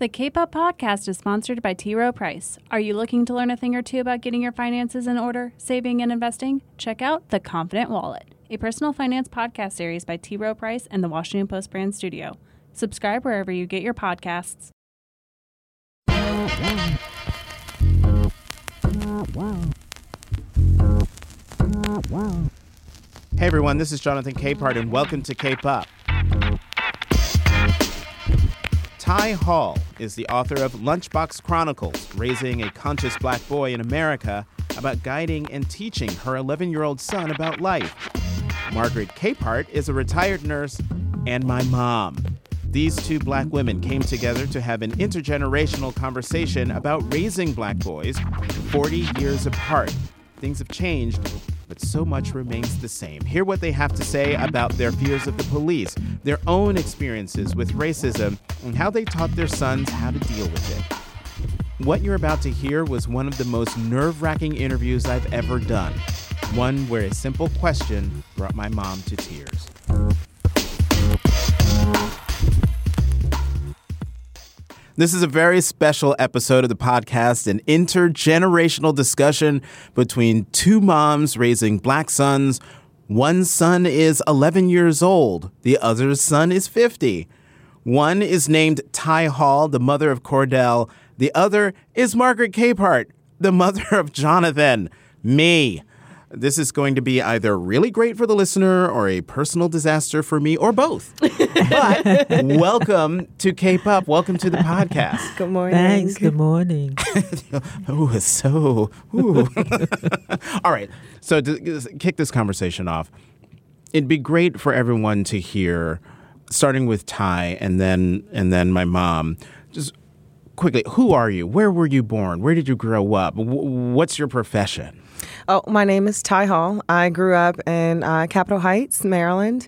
The Cape Up podcast is sponsored by T. Rowe Price. Are you looking to learn a thing or two about getting your finances in order, saving, and investing? Check out The Confident Wallet, a personal finance podcast series by T. Rowe Price and the Washington Post brand studio. Subscribe wherever you get your podcasts. Hey everyone, this is Jonathan Capehart, and welcome to Cape Up. Ty Hall is the author of Lunchbox Chronicles, raising a conscious black boy in America about guiding and teaching her 11 year old son about life. Margaret Capehart is a retired nurse and my mom. These two black women came together to have an intergenerational conversation about raising black boys 40 years apart. Things have changed, but so much remains the same. Hear what they have to say about their fears of the police, their own experiences with racism, and how they taught their sons how to deal with it. What you're about to hear was one of the most nerve wracking interviews I've ever done. One where a simple question brought my mom to tears. This is a very special episode of the podcast, an intergenerational discussion between two moms raising black sons. One son is 11 years old, the other's son is 50. One is named Ty Hall, the mother of Cordell. The other is Margaret Capehart, the mother of Jonathan, me. This is going to be either really great for the listener or a personal disaster for me or both. but welcome to Cape Up. Welcome to the podcast. Good morning. Thanks. Good morning. oh, it's so. ooh. All right. So to kick this conversation off, it'd be great for everyone to hear, starting with Ty and then and then my mom. Just quickly, who are you? Where were you born? Where did you grow up? Wh- What's your profession? Oh, my name is Ty Hall. I grew up in uh, Capitol Heights, Maryland.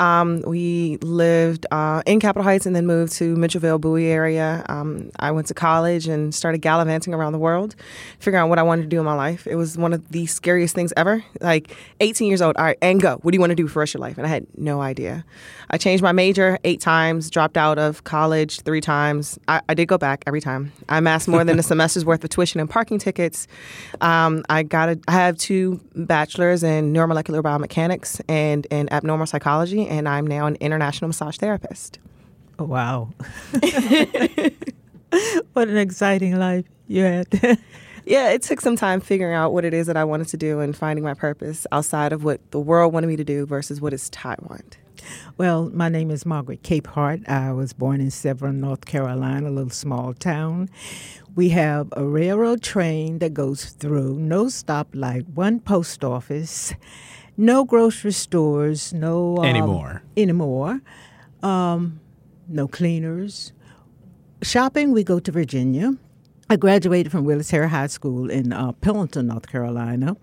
Um, we lived uh, in Capitol Heights and then moved to Mitchellville, Bowie area. Um, I went to college and started gallivanting around the world, figuring out what I wanted to do in my life. It was one of the scariest things ever. Like 18 years old, all right, and go. What do you want to do for the rest of your life? And I had no idea. I changed my major eight times, dropped out of college three times. I, I did go back every time. I amassed more than a semester's worth of tuition and parking tickets. Um, I got a, I have two bachelors in neuromolecular biomechanics and in abnormal psychology, and I'm now an international massage therapist. Oh, wow. what an exciting life you had. Yeah, it took some time figuring out what it is that I wanted to do and finding my purpose outside of what the world wanted me to do versus what is Taiwan. well, my name is Margaret Capehart. I was born in Severn, North Carolina, a little small town. We have a railroad train that goes through, no stoplight, one post office, no grocery stores, no. Um, Anymore. Anymore. Um, no cleaners. Shopping, we go to Virginia. I graduated from Willis Terry High School in uh, Pendleton, North Carolina.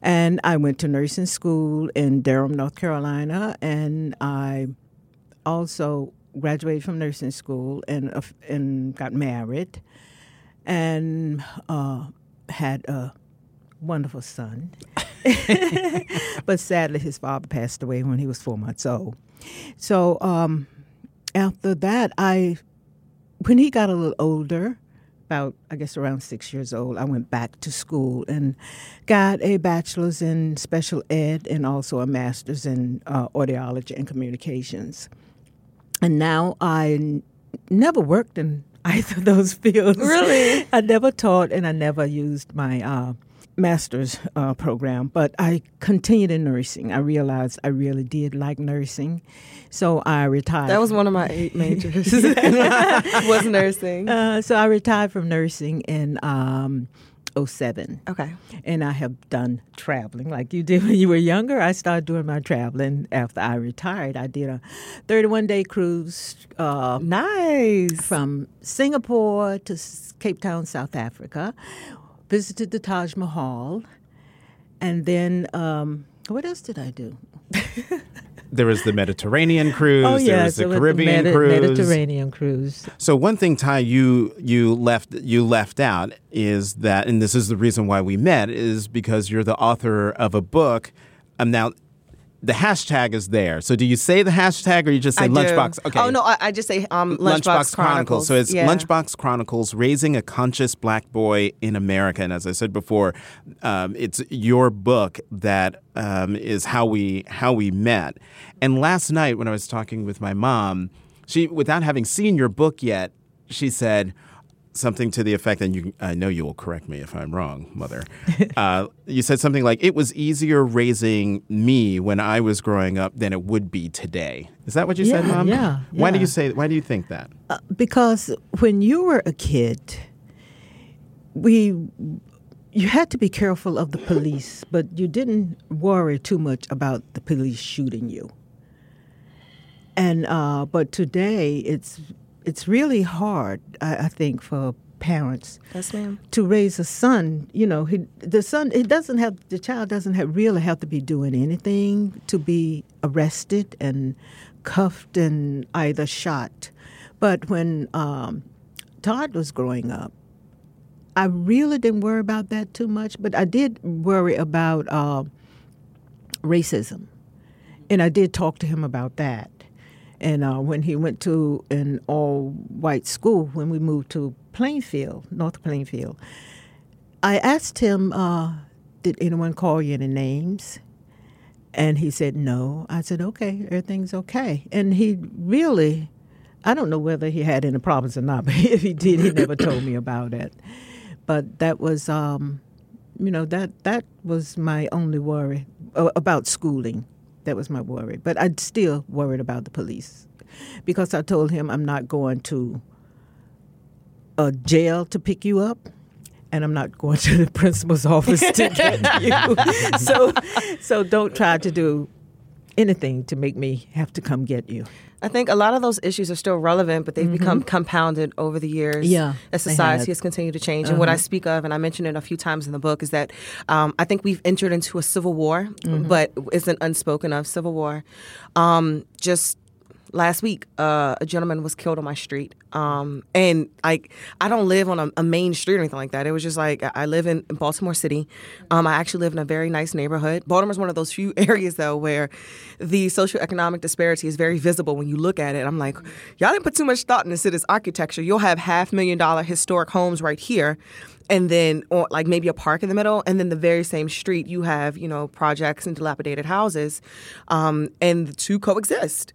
And I went to nursing school in Durham, North Carolina. And I also graduated from nursing school and, uh, and got married and uh, had a wonderful son. but sadly, his father passed away when he was four months old. So um, after that, I, when he got a little older, about I guess around six years old, I went back to school and got a bachelor's in special ed and also a master's in uh, audiology and communications. And now I n- never worked in either of those fields. Really? I never taught and I never used my uh, master's uh, program, but I continued in nursing. I realized I really did like nursing, so I retired. That was one of my eight majors. was nursing. Uh, so I retired from nursing in um, 07. Okay. And I have done traveling like you did when you were younger. I started doing my traveling after I retired. I did a 31 day cruise uh, Nice. from Singapore to Cape Town, South Africa. Visited the Taj Mahal. And then, um, what else did I do? There was the Mediterranean cruise. oh, there yes, was the it was Caribbean Medi- cruise. Mediterranean cruise. So one thing, Ty, you you left you left out is that, and this is the reason why we met, is because you're the author of a book. I'm now, the hashtag is there. So do you say the hashtag or you just say I do. Lunchbox? Okay. Oh no, I, I just say um, Lunchbox, Chronicles. So it's Yeah. Lunchbox Chronicles: Raising a Conscious Black Boy in America. And as I said before, um, it's your book that um, is how we how we met. And last night when I was talking with my mom, she, without having seen your book yet, she said something to the effect, and you, I know you will correct me if I'm wrong, Mother. uh, you said something like, "It was easier raising me when I was growing up than it would be today." Is that what you said, Mom? yeah, Why do you say? Why do you think that? Uh, because when you were a kid, we you had to be careful of the police, but you didn't worry too much about the police shooting you. And uh, but today it's it's really hard, I, I think, for parents Yes, ma'am. to raise a son. You know, he, the son it doesn't have the child doesn't have really have to be doing anything to be arrested and cuffed and either shot. But when um, Todd was growing up, I really didn't worry about that too much. But I did worry about uh, racism, and I did talk to him about that. And uh, when he went to an all-white school, when we moved to Plainfield, North Plainfield, I asked him, uh, "Did anyone call you any names?" And he said no. I said, "Okay, everything's okay." And he really, I don't know whether he had any problems or not, but if he did, he never told me about it. But that was, um, you know, that that was my only worry uh, about schooling. That was my worry. But I'd still worried about the police because I told him I'm not going to a jail to pick you up. And I'm not going to the principal's office to get you. So, so don't try to do anything to make me have to come get you. I think a lot of those issues are still relevant, but they've become compounded over the years. Mm-hmm. Yeah, as society has continued to change. And what I speak of, and I mentioned it a few times in the book, is that um, I think we've entered into a civil war, Mm-hmm. but it's an unspoken of civil war. Um, just last week, uh, a gentleman was killed on my street, um, and like I don't live on a, a main street or anything like that. It was just like I live in Baltimore City. Um, I actually live in a very nice neighborhood. Baltimore's one of those few areas though where the socioeconomic disparity is very visible when you look at it. I'm like, y'all didn't put too much thought into this city's architecture. You'll have half million dollar historic homes right here. And then, like maybe a park in the middle, and then the very same street, you have you know projects and dilapidated houses, um, and the two coexist.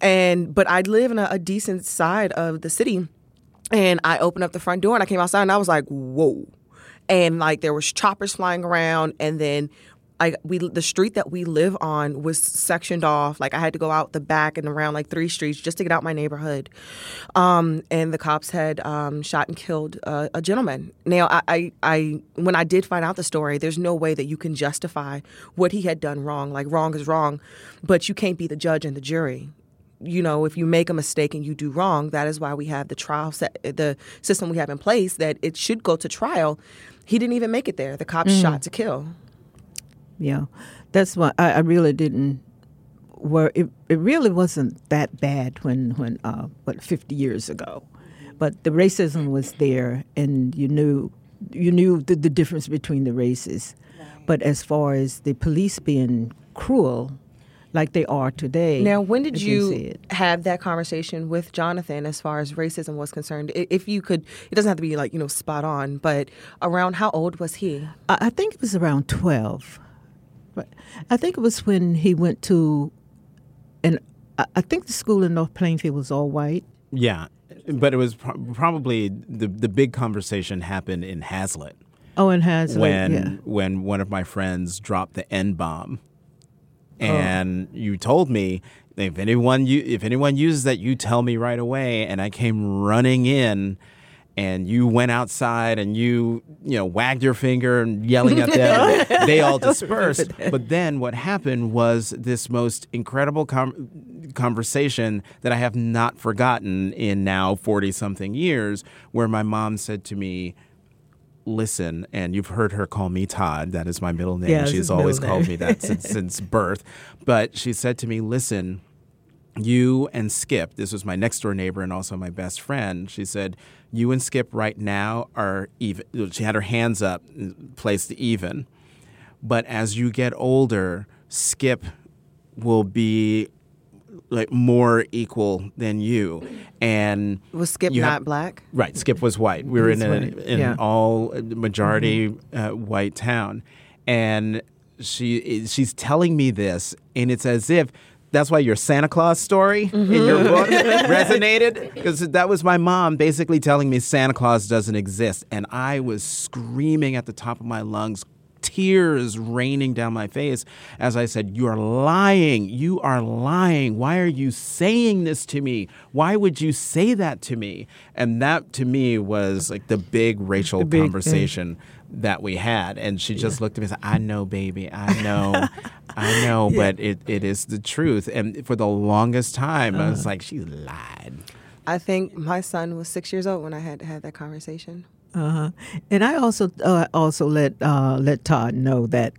And but I live in a, a decent side of the city, and I opened up the front door and I came outside and I was like, whoa. And like there was choppers flying around and then I we the street that we live on was sectioned off. Like I had to go out the back and around like three streets just to get out my neighborhood. Um, and the cops had um, shot and killed uh, a gentleman. Now I, I I when I did find out the story, there's no way that you can justify what he had done wrong. Like wrong is wrong, but you can't be the judge and the jury you know, if you make a mistake and you do wrong, that is why we have the trial set, the system we have in place that it should go to trial. He didn't even make it there. The cops shot to kill yeah. That's why I, I really didn't were it, it really wasn't that bad when when uh, what 50 years ago. But the racism was there and you knew you knew the, the difference between the races. But as far as the police being cruel like they are today now when did you, have that conversation with jonathan as far as racism was concerned? If you could it doesn't have to be like you know spot on but around how old was he? I think it was around 12 Right. I think it was when he went to, and I think the school in North Plainfield was all white. Yeah, but it was pro- probably the the big conversation happened in Hazlet. Oh, in Hazlet, when yeah. when one of my friends dropped the N bomb, oh. and oh. you told me if anyone you, if anyone uses that, you tell me right away, and I came running in and you went outside and you you know wagged your finger and yelling at them. they all dispersed. But then what happened was this most incredible com- conversation that I have not forgotten in now forty something years, where my mom said to me listen, and you've heard her call me Todd. That is my middle name. Yeah, She's always called me that since, since birth. But she said to me, listen, you and Skip, this was my next door neighbor and also my best friend. She said, you and Skip right now are even. She had her hands up, placed even. But as you get older, Skip will be like more equal than you and Was Skip not have- black? right skip was white we were in, a, in yeah. an all majority uh, white town and she she's telling me this and it's as if that's why your Santa Claus story in your mm-hmm. book resonated because that was my mom basically telling me Santa Claus doesn't exist and I was screaming at the top of my lungs tears raining down my face as I said, You are lying. You are lying. Why are you saying this to me? Why would you say that to me? And that to me was like the big racial big thing. Conversation that we had. And she just looked at me and said, I know, baby. I know. I know, but it, it is the truth. And for the longest time, I was like, She lied. I think my son was six years old when I had to have that conversation. Uh-huh. And I also uh, also let uh, let Todd know that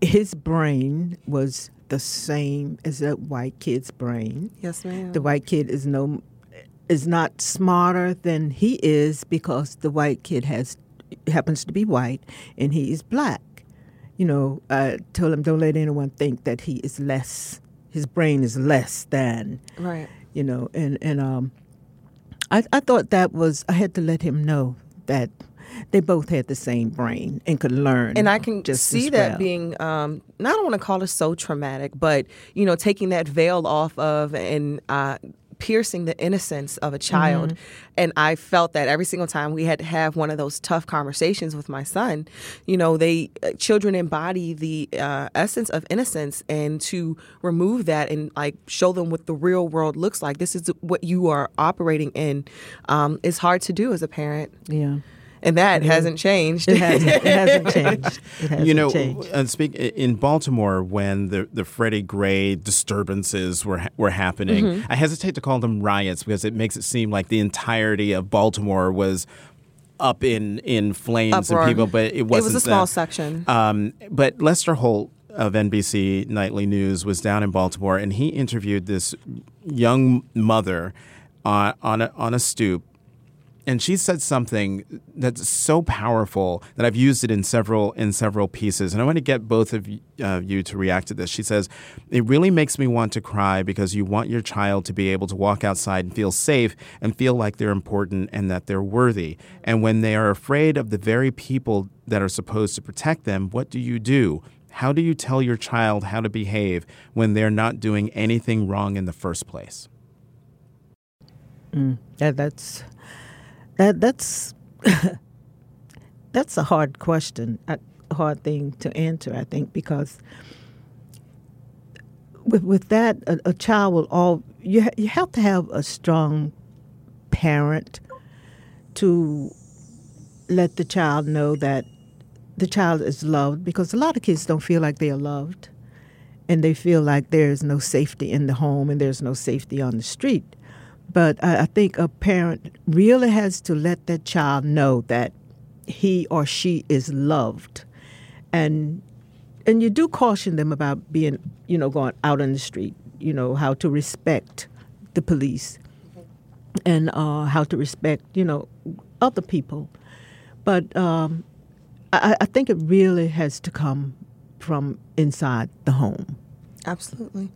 his brain was the same as a white kid's brain. Yes, ma'am. The white kid is no is not smarter than he is because the white kid has happens to be white and he is black. You know, I told him don't let anyone think that he is less. His brain is less than right. you know and and um I, I thought that was i had to let him know that they both had the same brain and could learn And I can just see as that being, um, I don't want to call it so traumatic, but, you know, taking that veil off of and uh, piercing the innocence of a child. Mm-hmm. And I felt that every single time we had to have one of those tough conversations with my son. You know, they, uh, children embody the uh, essence of innocence and to remove that and like show them what the real world looks like. This is what you are operating in. Um, is hard to do as a parent. yeah And that hasn't changed. it hasn't it hasn't changed it hasn't you know, changed. uh, speak in Baltimore when the the Freddie Gray disturbances were were happening. Mm-hmm. I hesitate to call them riots because it makes it seem like the entirety of Baltimore was up in in flames Uproar. and people, but it It wasn't. was a small that. section. Um, but Lester Holt of NBC Nightly News was down in Baltimore, and he interviewed this young mother on on a, on a stoop and she said something that's so powerful that I've used it in several in several pieces, and I want to get both of y- uh, you to react to this. She says, "It really makes me want to cry because you want your child to be able to walk outside and feel safe and feel like they're important and that they're worthy. And when they are afraid of the very people that are supposed to protect them, what do you do?" How do you tell your child how to behave when they're not doing anything wrong in the first place? that, that's that that's that's a hard question a hard thing to answer i think because with with that a, a child will all you ha- you have to have a strong parent to let the child know that the child is loved because a lot of kids don't feel like they are loved and they feel like there's no safety in the home and there's no safety on the street but I, I think a parent really has to let that child know that he or she is loved. And and you do caution them about being you know going out on the street you know how to respect the police and uh, how to respect you know other people. But um, I, I think it really has to come from inside the home. Absolutely.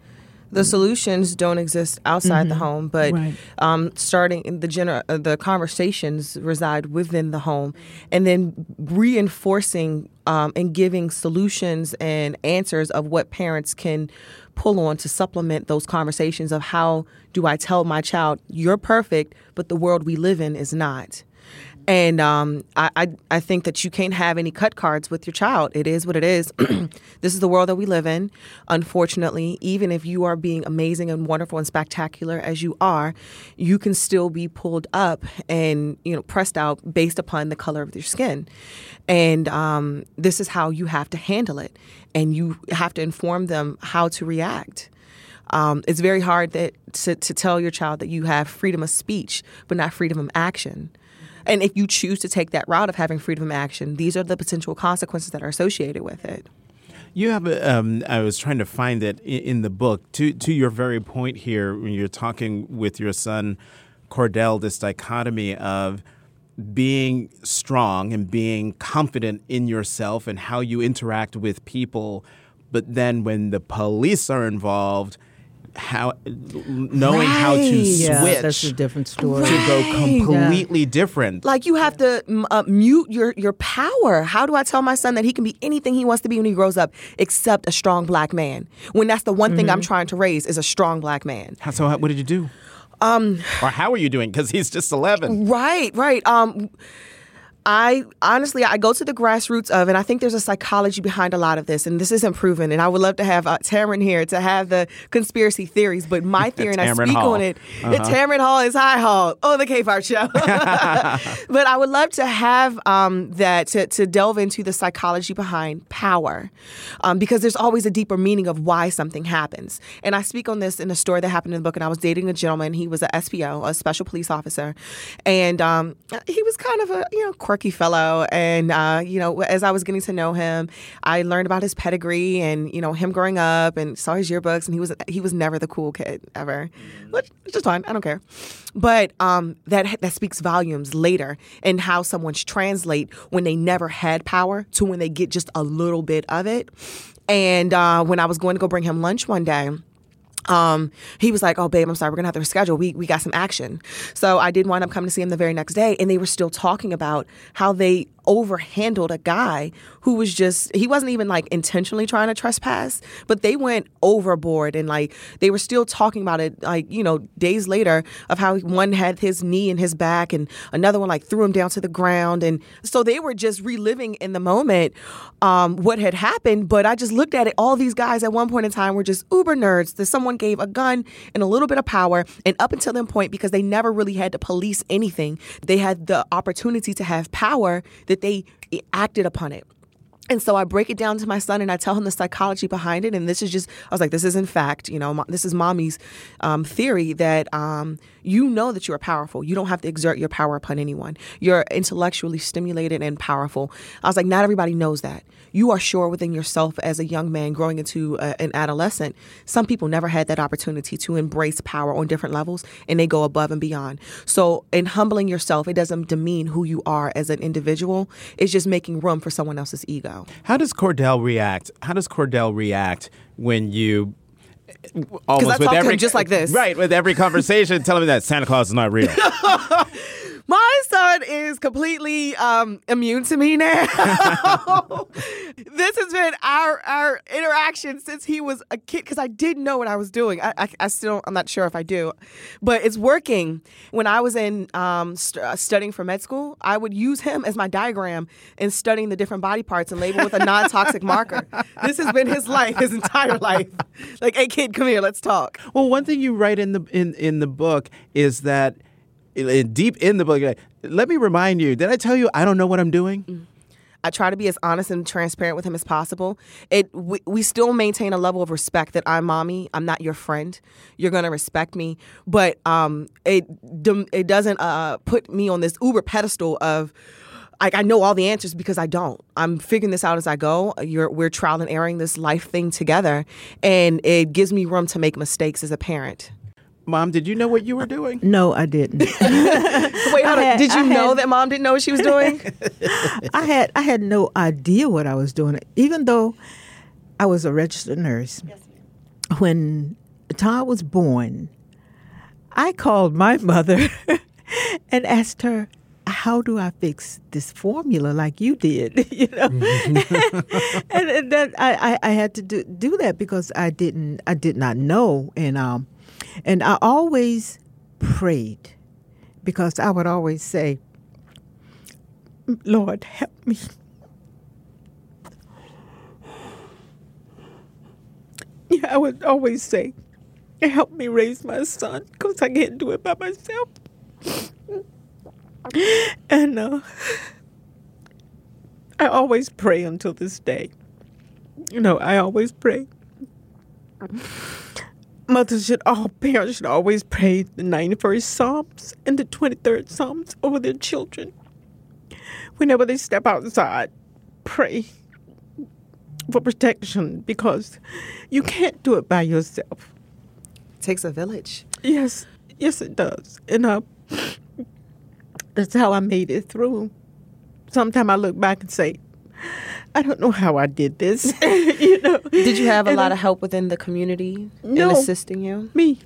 The solutions don't exist outside the home, but Right. um, starting in the gener- uh, the conversations reside within the home, and then reinforcing um, and giving solutions and answers of what parents can pull on to supplement those conversations of how do I tell my child you're perfect, but the world we live in is not. And um, I, I, I think that you can't have any cut cards with your child. It is what it is. this is the world that we live in. Unfortunately, even if you are being amazing and wonderful and spectacular as you are, you can still be pulled up and you know pressed out based upon the color of your skin. And um, this is how you have to handle it, and you have to inform them how to react. Um, it's very hard that to, to tell your child that you have freedom of speech, but not freedom of action. And if you choose to take that route of having freedom of action, these are the potential consequences that are associated with it. You have um, I was trying to find it in, in the book. To to your very point here, when you're talking with your son, Cordell, this dichotomy of being strong and being confident in yourself and how you interact with people, but then when the police are involved, how knowing how to Right. Yeah, switch that's a different story. to go Right. completely different. Like you have to uh, mute your your power. How do I tell my son that he can be anything he wants to be when he grows up, except a strong black man? When that's the one thing I'm trying to raise is a strong black man. How- so, how- what did you do? Um, or how are you doing? Because he's just eleven. Right, right. Um, I honestly, I go to the grassroots of, and I think there's a psychology behind a lot of this, and this isn't proven. And I would love to have uh, Tamron here to have the conspiracy theories, but my theory, and I speak Hall. on it. Tamron Hall is high hall. Oh, the K Fart Show. but I would love to have um, that to, to delve into the psychology behind power, um, because there's always a deeper meaning of why something happens. And I speak on this in a story that happened in the book. And I was dating a gentleman. He was a SPO, a special police officer, and um, he was kind of a you know quirky fellow. And uh, you know, as I was getting to know him, I learned about his pedigree and you know him growing up, and saw his yearbooks. And he was he was never the cool kid ever, which which is fine. I don't care. But um, that that speaks volumes later in how someone's translate when they never had power to when they get just a little bit of it. And uh, when I was going to go bring him lunch one day, um, he was like, "Oh, babe, I'm sorry, we're gonna have to reschedule. We we got some action." So I did wind up coming to see him the very next day, and they were still talking about how they overhandled a guy who was just he wasn't even like intentionally trying to trespass, but they went overboard and like they were still talking about it like you know days later of how one had his knee in his back and another one like threw him down to the ground, and so they were just reliving in the moment um, what had happened. But I just looked at it. All these guys at one point in time were just uber nerds. That someone gave a gun and a little bit of power, and up until that point, because they never really had to police anything, they had the opportunity to have power that they acted upon it. And so I break it down to my son and I tell him the psychology behind it. And this is just, I was like, this is in fact, you know, this is mommy's um, theory that um, you know that you are powerful. You don't have to exert your power upon anyone. You're intellectually stimulated and powerful. I was like, not everybody knows that. You are sure within yourself as a young man growing into a, an adolescent. Some people never had that opportunity to embrace power on different levels and they go above and beyond. So, in humbling yourself, it doesn't demean who you are as an individual, it's just making room for someone else's ego. How does Cordell react? How does Cordell react when you almost to him just like this. right? With every conversation, tell him that Santa Claus is not real. My son is completely um, immune to me now. this has been our our interaction since he was a kid because I didn't know what I was doing. I, I, I still I'm not sure if I do, but it's working. When I was in um, st- uh, studying for med school, I would use him as my diagram in studying the different body parts and label with a non toxic marker. This has been his life, his entire life. Like, hey kid, come here, let's talk. well, one thing you write in the in in the book is that deep in the book, like, let me remind you. Did I tell you I don't know what I'm doing? I try to be as honest and transparent with him as possible. It we, we still maintain a level of respect that I'm mommy. I'm not your friend. You're gonna respect me, but um, it it doesn't uh put me on this uber pedestal of. Like I know all the answers because I don't. I'm figuring this out as I go. You're, we're trial and erroring this life thing together, and it gives me room to make mistakes as a parent. Mom, did you know what you were doing? No, I didn't. Wait, hold on. had- Did you I know had- that mom didn't know what she was doing? I had I had no idea what I was doing, even though I was a registered nurse. When Todd was born, I called my mother and asked her, "How do I fix this formula like you did?" you know, and, and then I, I, I had to do do that because I didn't I did not know, and um, and I always prayed because I would always say. Lord, help me. Yeah, I would always say, help me raise my son because I can't do it by myself. And uh, I always pray until this day. You know, I always pray. Mothers should, all parents should always pray the 91st Psalms and the 23rd Psalms over their children whenever they step outside, pray for protection because you can't do it by yourself. It takes a village. Yes, yes, it does. And uh, that's how I made it through. Sometimes I look back and say, I don't know how I did this. you know, Did you have a And lot I- of help within the community No. in assisting you? me.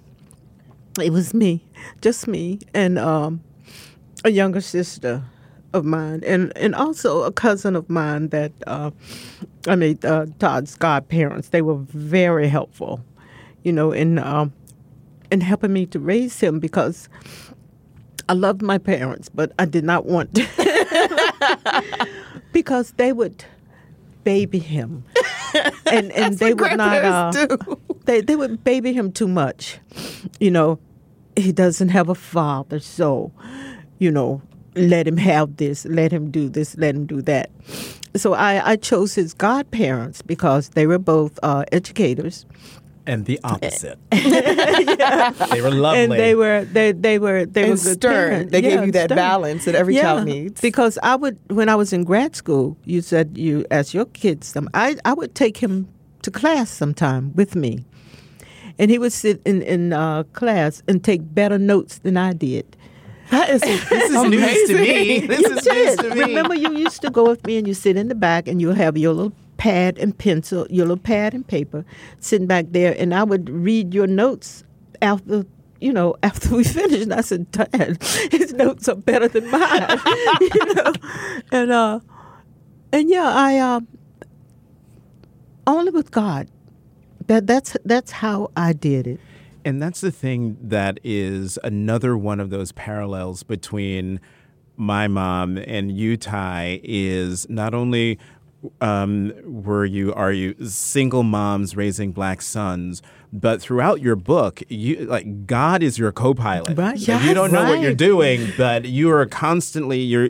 It was me, just me, and um, a younger sister of mine, and and also a cousin of mine that uh, I mean uh, Todd's godparents. They were very helpful, you know, in um, in helping me to raise him because I loved my parents, but I did not want because they would baby him, and and they would not. Uh, they they would baby him too much. You know, he doesn't have a father, so you know, let him have this, let him do this, let him do that. So I, I chose his godparents because they were both uh, educators, And the opposite. They were lovely. and they were they they were they And were good stern. parents. They gave you that stern. balance that every child needs. Because I would, when I was in grad school, you said you asked your kids some. I I would take him to class sometime with me, and he would sit in in uh, class and take better notes than I did. That is this is news to me. This you is news did. to me. Remember, you used to go with me and you sit in the back and you'll have your little pad and pencil, your little pad and paper sitting back there, and I would read your notes after. You know, after we finished, and I said, "Dad, his notes are better than mine." you know, and uh, and yeah, I uh, only with God. That that's that's how I did it. And that's the thing that is another one of those parallels between my mom and you, Ty, is not only um, were you are you single moms raising black sons, but throughout your book, you like God is your co-pilot. Right. Like, you don't know what you're doing, but you are constantly you're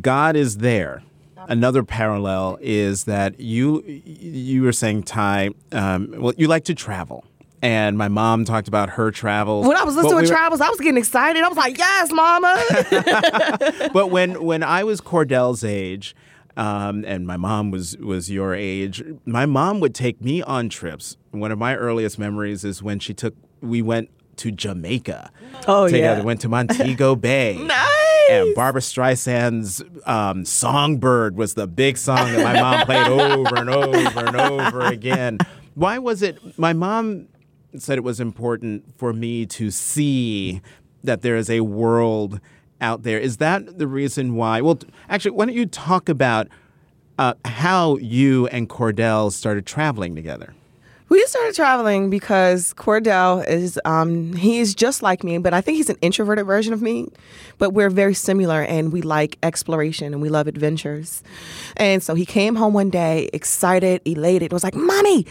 God is there. Another parallel is that you you were saying Ty, um, well, you like to travel. And my mom talked about her travels. when I was But listening we to were- travels, I was getting excited. I was like, "Yes, mama!" but when when I was Cordell's age, um, and my mom was was your age, my mom would take me on trips. One of my earliest memories is when she took we went to Jamaica. Oh, together. yeah. Went to Montego Bay. nice. And Barbra Streisand's um, "Songbird" was the big song that my mom played over and over and over again. Why was it? My mom said it was important for me to see that there is a world out there. Is that the reason why? Well, actually, why don't you talk about uh, how you and Cordell started traveling together? We started traveling because Cordell is um, he is just like me, but I think he's an introverted version of me. But we're very similar, and we like exploration and we love adventures. And so he came home one day, excited, elated, was like, "Mommy,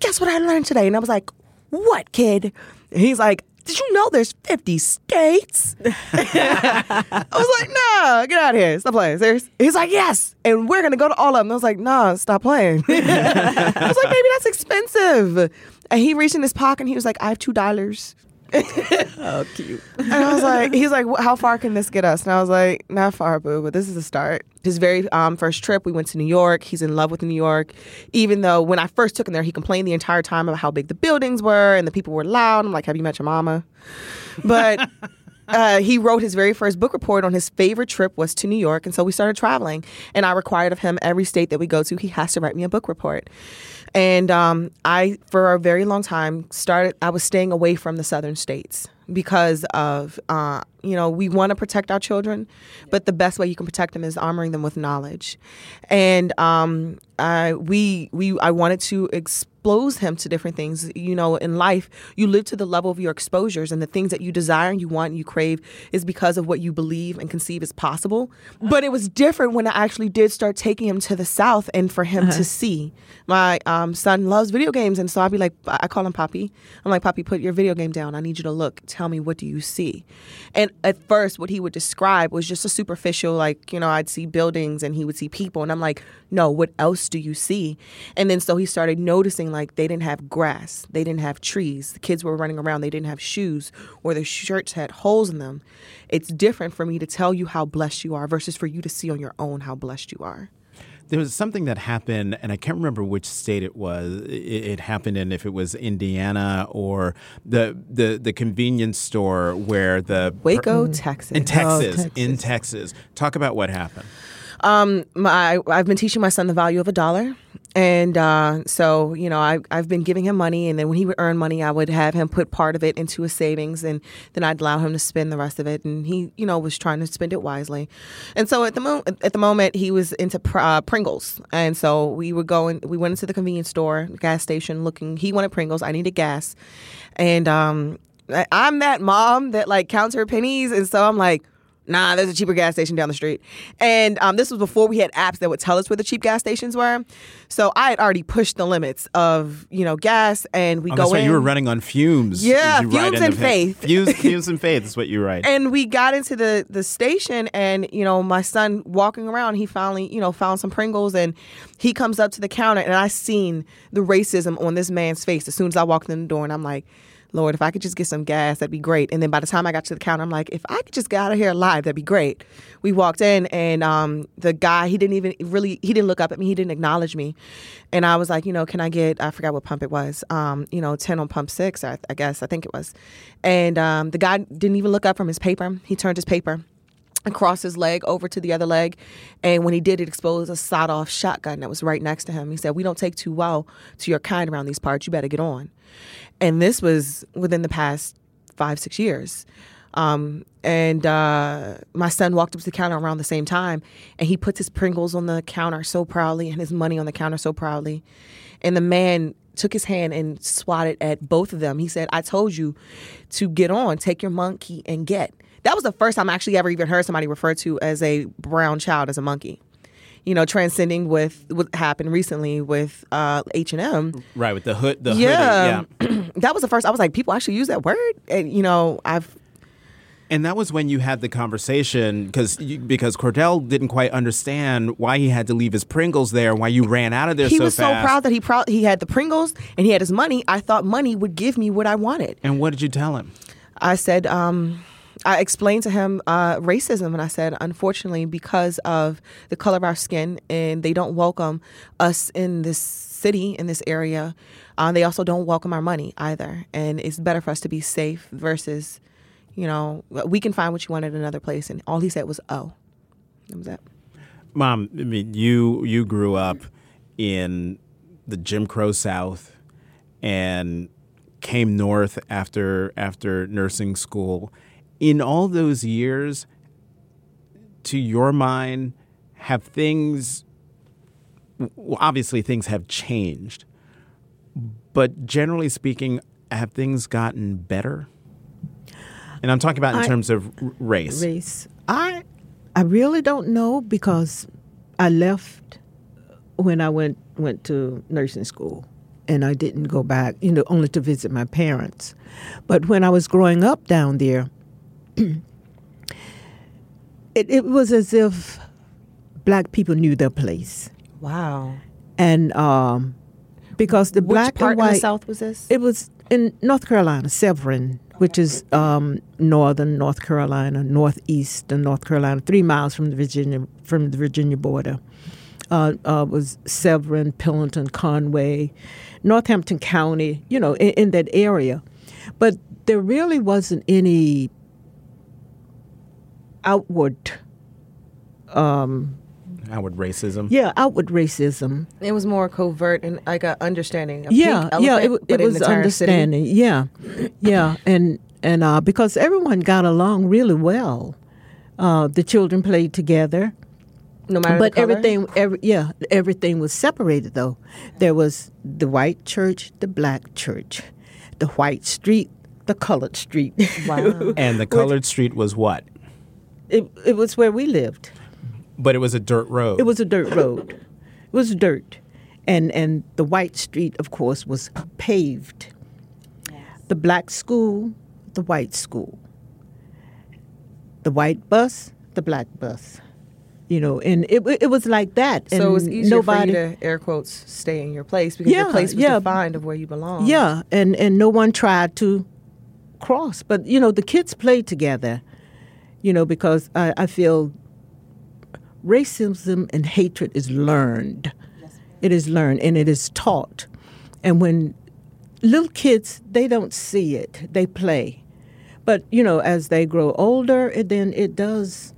guess what I learned today?" And I was like, "What, kid?" And he's like. Did you know there's 50 states? I was like, nah, get out of here. Stop playing. Serious? He's like, yes. And we're going to go to all of them. I was like, nah, stop playing. I was like, baby, that's expensive. And he reached in his pocket and he was like, I have two dollars. Oh, cute. And I was like, he's like, how far can this get us? And I was like, not far, boo, but this is a start. His very um, first trip, we went to New York. He's in love with New York. Even though when I first took him there, he complained the entire time about how big the buildings were and the people were loud. I'm like, have you met your mama? But uh, he wrote his very first book report on his favorite trip was to New York. And so we started traveling. And I required of him every state that we go to, he has to write me a book report. And um, I, for a very long time, started. I was staying away from the southern states because of, uh, you know, we want to protect our children, but the best way you can protect them is armoring them with knowledge. And um, I, we, we, I wanted to expose him to different things. You know, in life, you live to the level of your exposures, and the things that you desire and you want and you crave is because of what you believe and conceive is possible. But it was different when I actually did start taking him to the south and for him to see. My um, son loves video games, and so I'd be like, I call him Poppy. I'm like, Poppy, put your video game down. I need you to look. Tell me what do you see. And at first, what he would describe was just a superficial, like you know, I'd see buildings and he would see people, and I'm like, no, what else do you see? And then so he started noticing like they didn't have grass, they didn't have trees. The kids were running around, they didn't have shoes, or their shirts had holes in them. It's different for me to tell you how blessed you are versus for you to see on your own how blessed you are. There was something that happened, and I can't remember which state it was. It, it happened in if it was Indiana or the the the convenience store where the Waco, Texas. in Texas, Texas. in Texas. Talk about what happened. Um, my I've been teaching my son the value of a dollar, and uh, so you know I I've been giving him money, and then when he would earn money, I would have him put part of it into his savings, and then I'd allow him to spend the rest of it, and he you know was trying to spend it wisely, and so at the mo- at the moment he was into pr- uh, Pringles, and so we would go and we went into the convenience store, gas station, looking. He wanted Pringles, I needed gas, and um, I'm that mom that like counts her pennies, and so I'm like nah, there's a cheaper gas station down the street. And um, this was before we had apps that would tell us where the cheap gas stations were. So I had already pushed the limits of, you know, gas and we Oh, go that's right. in. You were running on fumes. Yeah, you fumes and faith. Fumes, fumes and faith is what you write. and we got into the the station and you know my son walking around he finally you know found some pringles and he comes up to the counter and i seen the racism on this man's face as soon as i walked in the door and i'm like lord if i could just get some gas that'd be great and then by the time i got to the counter i'm like if i could just get out of here alive that'd be great we walked in and um, the guy he didn't even really he didn't look up at me he didn't acknowledge me and i was like you know can i get i forgot what pump it was um, you know 10 on pump 6 I, I guess i think it was and um, the guy didn't even look up from his paper he turned his paper across his leg over to the other leg. And when he did, it exposed a sawed off shotgun that was right next to him. He said, We don't take too well to your kind around these parts. You better get on. And this was within the past five, six years. Um, and uh, my son walked up to the counter around the same time, and he puts his Pringles on the counter so proudly and his money on the counter so proudly. And the man took his hand and swatted at both of them. He said, I told you to get on, take your monkey and get. That was the first time I actually ever even heard somebody refer to as a brown child as a monkey. You know, transcending with what happened recently with uh, H and M. right, with the hood. The Yeah, hoodie, yeah. that was the first. I was like, people actually use that word, and you know, I've And that was when you had the conversation because because Cordell didn't quite understand why he had to leave his Pringles there, why you ran out of there he so was fast. so proud that he proud he had the Pringles and he had his money. I thought money would give me what I wanted. And what did you tell him? I said, um, I explained to him uh, racism, and I said, unfortunately, because of the color of our skin, and they don't welcome us in this city, in this area, uh, they also don't welcome our money either. And it's better for us to be safe versus, you know, we can find what you want at another place. And all he said was, oh. That was that. Mom, I mean, you you grew up in the Jim Crow South and came north after after nursing school. In all those years, to your mind, have things well, obviously things have changed, but generally speaking, have things gotten better? And I'm talking about in I- terms of r- race. race. I I really don't know because I left when I went went to nursing school and I didn't go back, you know, only to visit my parents. But when I was growing up down there, it, it was as if black people knew their place. Wow. And um, because the Which black part and white the South was this? it was in North Carolina, Severn, which is um, northern North Carolina, northeast of North Carolina, three miles from the Virginia from the Virginia border. Uh, uh, was Severn, Pillington, Conway, Northampton County, you know, in, in that area. But there really wasn't any outward, Outward racism. yeah, outward racism. It was more covert and like a understanding. A yeah, pink yeah, it, it was the entire city. understanding. Yeah, yeah, and and uh, because everyone got along really well, uh, the children played together. No matter but the color? everything, every, yeah, everything was separated though. There was the white church, the black church, the white street, the colored street. Wow. And the colored street was what? It it was where we lived. But it was a dirt road. It was a dirt road. It was dirt, and and the white street, of course, was paved. The black school, the white school. The white bus, the black bus. You know, and it it was like that. And so it was easier nobody, for you to air quotes stay in your place because your place was yeah. defined of where you belong. Yeah, and and no one tried to cross, but you know the kids played together. You know because I, I feel racism and hatred is learned. It is learned and it is taught, and when little kids they don't see it, they play, but you know as they grow older, it then it does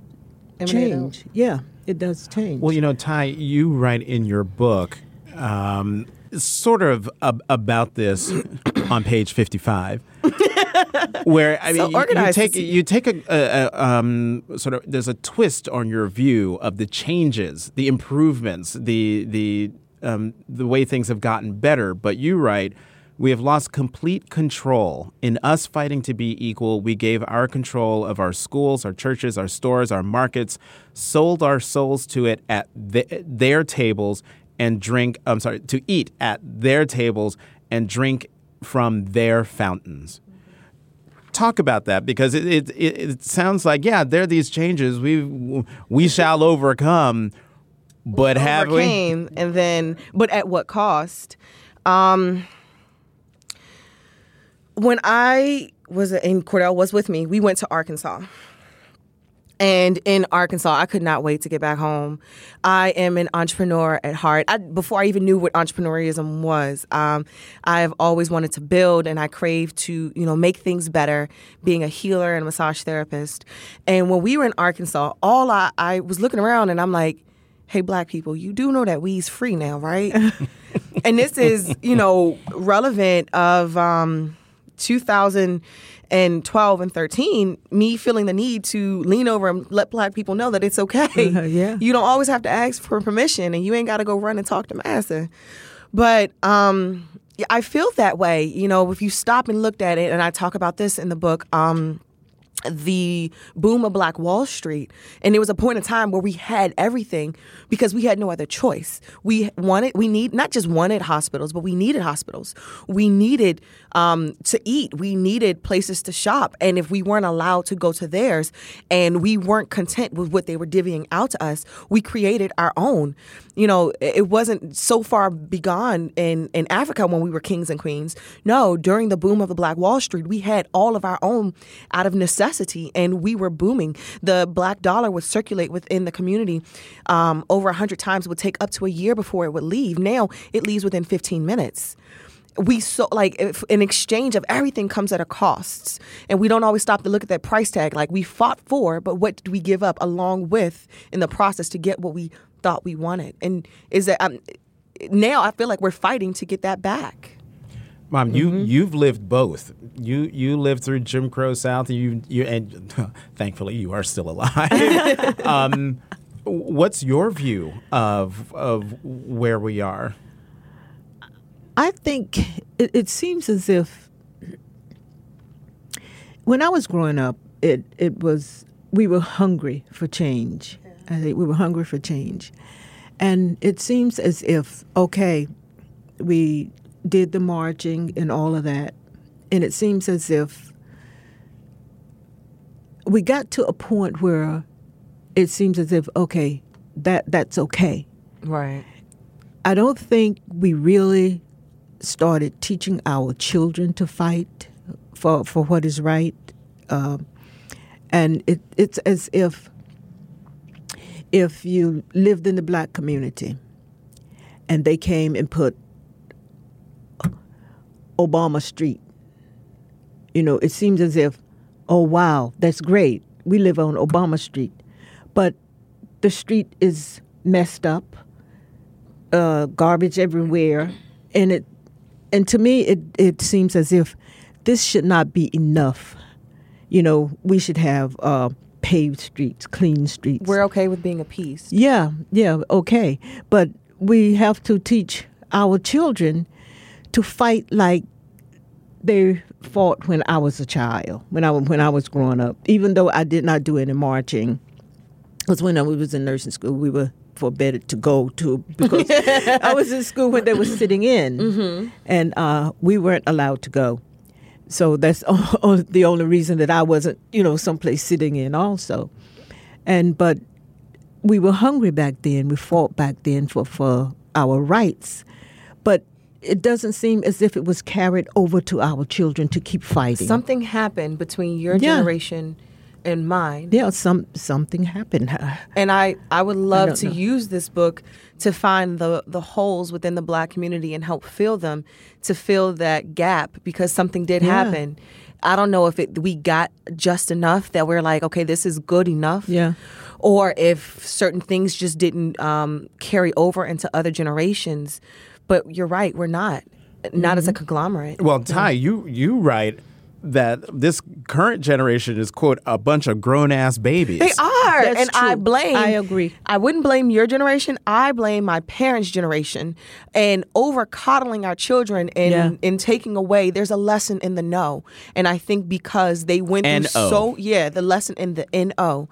Emanate change. Yeah, it does change. Well, you know, Ty, you write in your book um, sort of ab- about this on page 55. where I mean, So you- you, take you take a, a, a um, sort of there's a twist on your view of the changes, the improvements, the the um, the way things have gotten better. But you write, we have lost complete control. In us fighting to be equal, we gave our control of our schools, our churches, our stores, our markets, sold our souls to it at th- their tables and drink. I'm sorry, to eat at their tables and drink from their fountains talk about that because it, it, it, it sounds like yeah there are these changes we we shall overcome but have we overcame, and then but at what cost? Um, when I was in Cordell was with me, we went to Arkansas. And in Arkansas, I could not wait to get back home. I am an entrepreneur at heart. I, before I even knew what entrepreneurism was, um, I've always wanted to build, and I crave to, you know, make things better. Being a healer and a massage therapist, and when we were in Arkansas, all I, I was looking around, and I'm like, "Hey, black people, you do know that weed's free now, right?" and this is, you know, relevant of um, 2012 and 13, me feeling the need to lean over and let black people know that it's okay. Yeah. You don't always have to ask for permission and you ain't got to go run and talk to Massa. But um, I feel that way. You know, if you stop and looked at it, and I talk about this in the book, um, the boom of Black Wall Street. And it was a point in time where we had everything because we had no other choice. We wanted, we need, not just wanted hospitals, but we needed hospitals. We needed um, to eat. We needed places to shop. And if we weren't allowed to go to theirs and we weren't content with what they were divvying out to us, we created our own. You know, it wasn't so far begone in, in Africa when we were kings and queens. No, during the boom of the Black Wall Street, we had all of our own out of necessity and we were booming. The black dollar would circulate within the community um, over 100 times. It would take up to a year before it would leave. Now it leaves within 15 minutes we so like in exchange of everything comes at a cost and we don't always stop to look at that price tag like we fought for but what did we give up along with in the process to get what we thought we wanted and is that um, now i feel like we're fighting to get that back mom you Mm-hmm. you've lived both. You you lived through jim crow south and you you and thankfully you are still alive. Um, what's your view of of where we are? I think it, it seems as if when I was growing up, it, it was we were hungry for change. I think we were hungry for change, and it seems as if okay, we did the marching and all of that, and it seems as if we got to a point where it seems as if okay, that that's okay. right. I don't think we really started teaching our children to fight for for what is right, um, and it, it's as if if you lived in the black community and they came and put Obama Street, you know, it seems as if, oh wow, that's great. We live on Obama Street, but the street is messed up uh, garbage everywhere, and it and to me it it seems as if this should not be enough. You know, we should have uh, paved streets, clean streets. we're okay with being a piece yeah, yeah, okay, but we have to teach our children to fight like they fought when I was a child, when I when I was growing up. Even though I did not do any marching, because when I was in nursing school, we were forbidden to go to because I was in school when they were sitting in, and uh, we weren't allowed to go. So that's the only reason that I wasn't, you know, someplace sitting in also. And but we were hungry back then. We fought back then for for our rights, but it doesn't seem as if it was carried over to our children to keep fighting. something happened between your Yeah. generation and mine yeah, some something happened. and I, I would love don't to know. use this book to find the, the holes within the black community and help fill them to fill that gap because something did Yeah. happen I don't know if it we got just enough that we're like, okay, this is good enough. Yeah. Or if certain things just didn't um, carry over into other generations. But you're right, we're not. Not as a conglomerate. Well, Ty, you you write that this current generation is quote a bunch of grown ass babies. They are, That's and I blame. I agree. I wouldn't blame your generation. I blame my parents' generation and over coddling our children and Yeah. and taking away. There's a lesson in the no, and I think because they went through so yeah, the lesson in the no,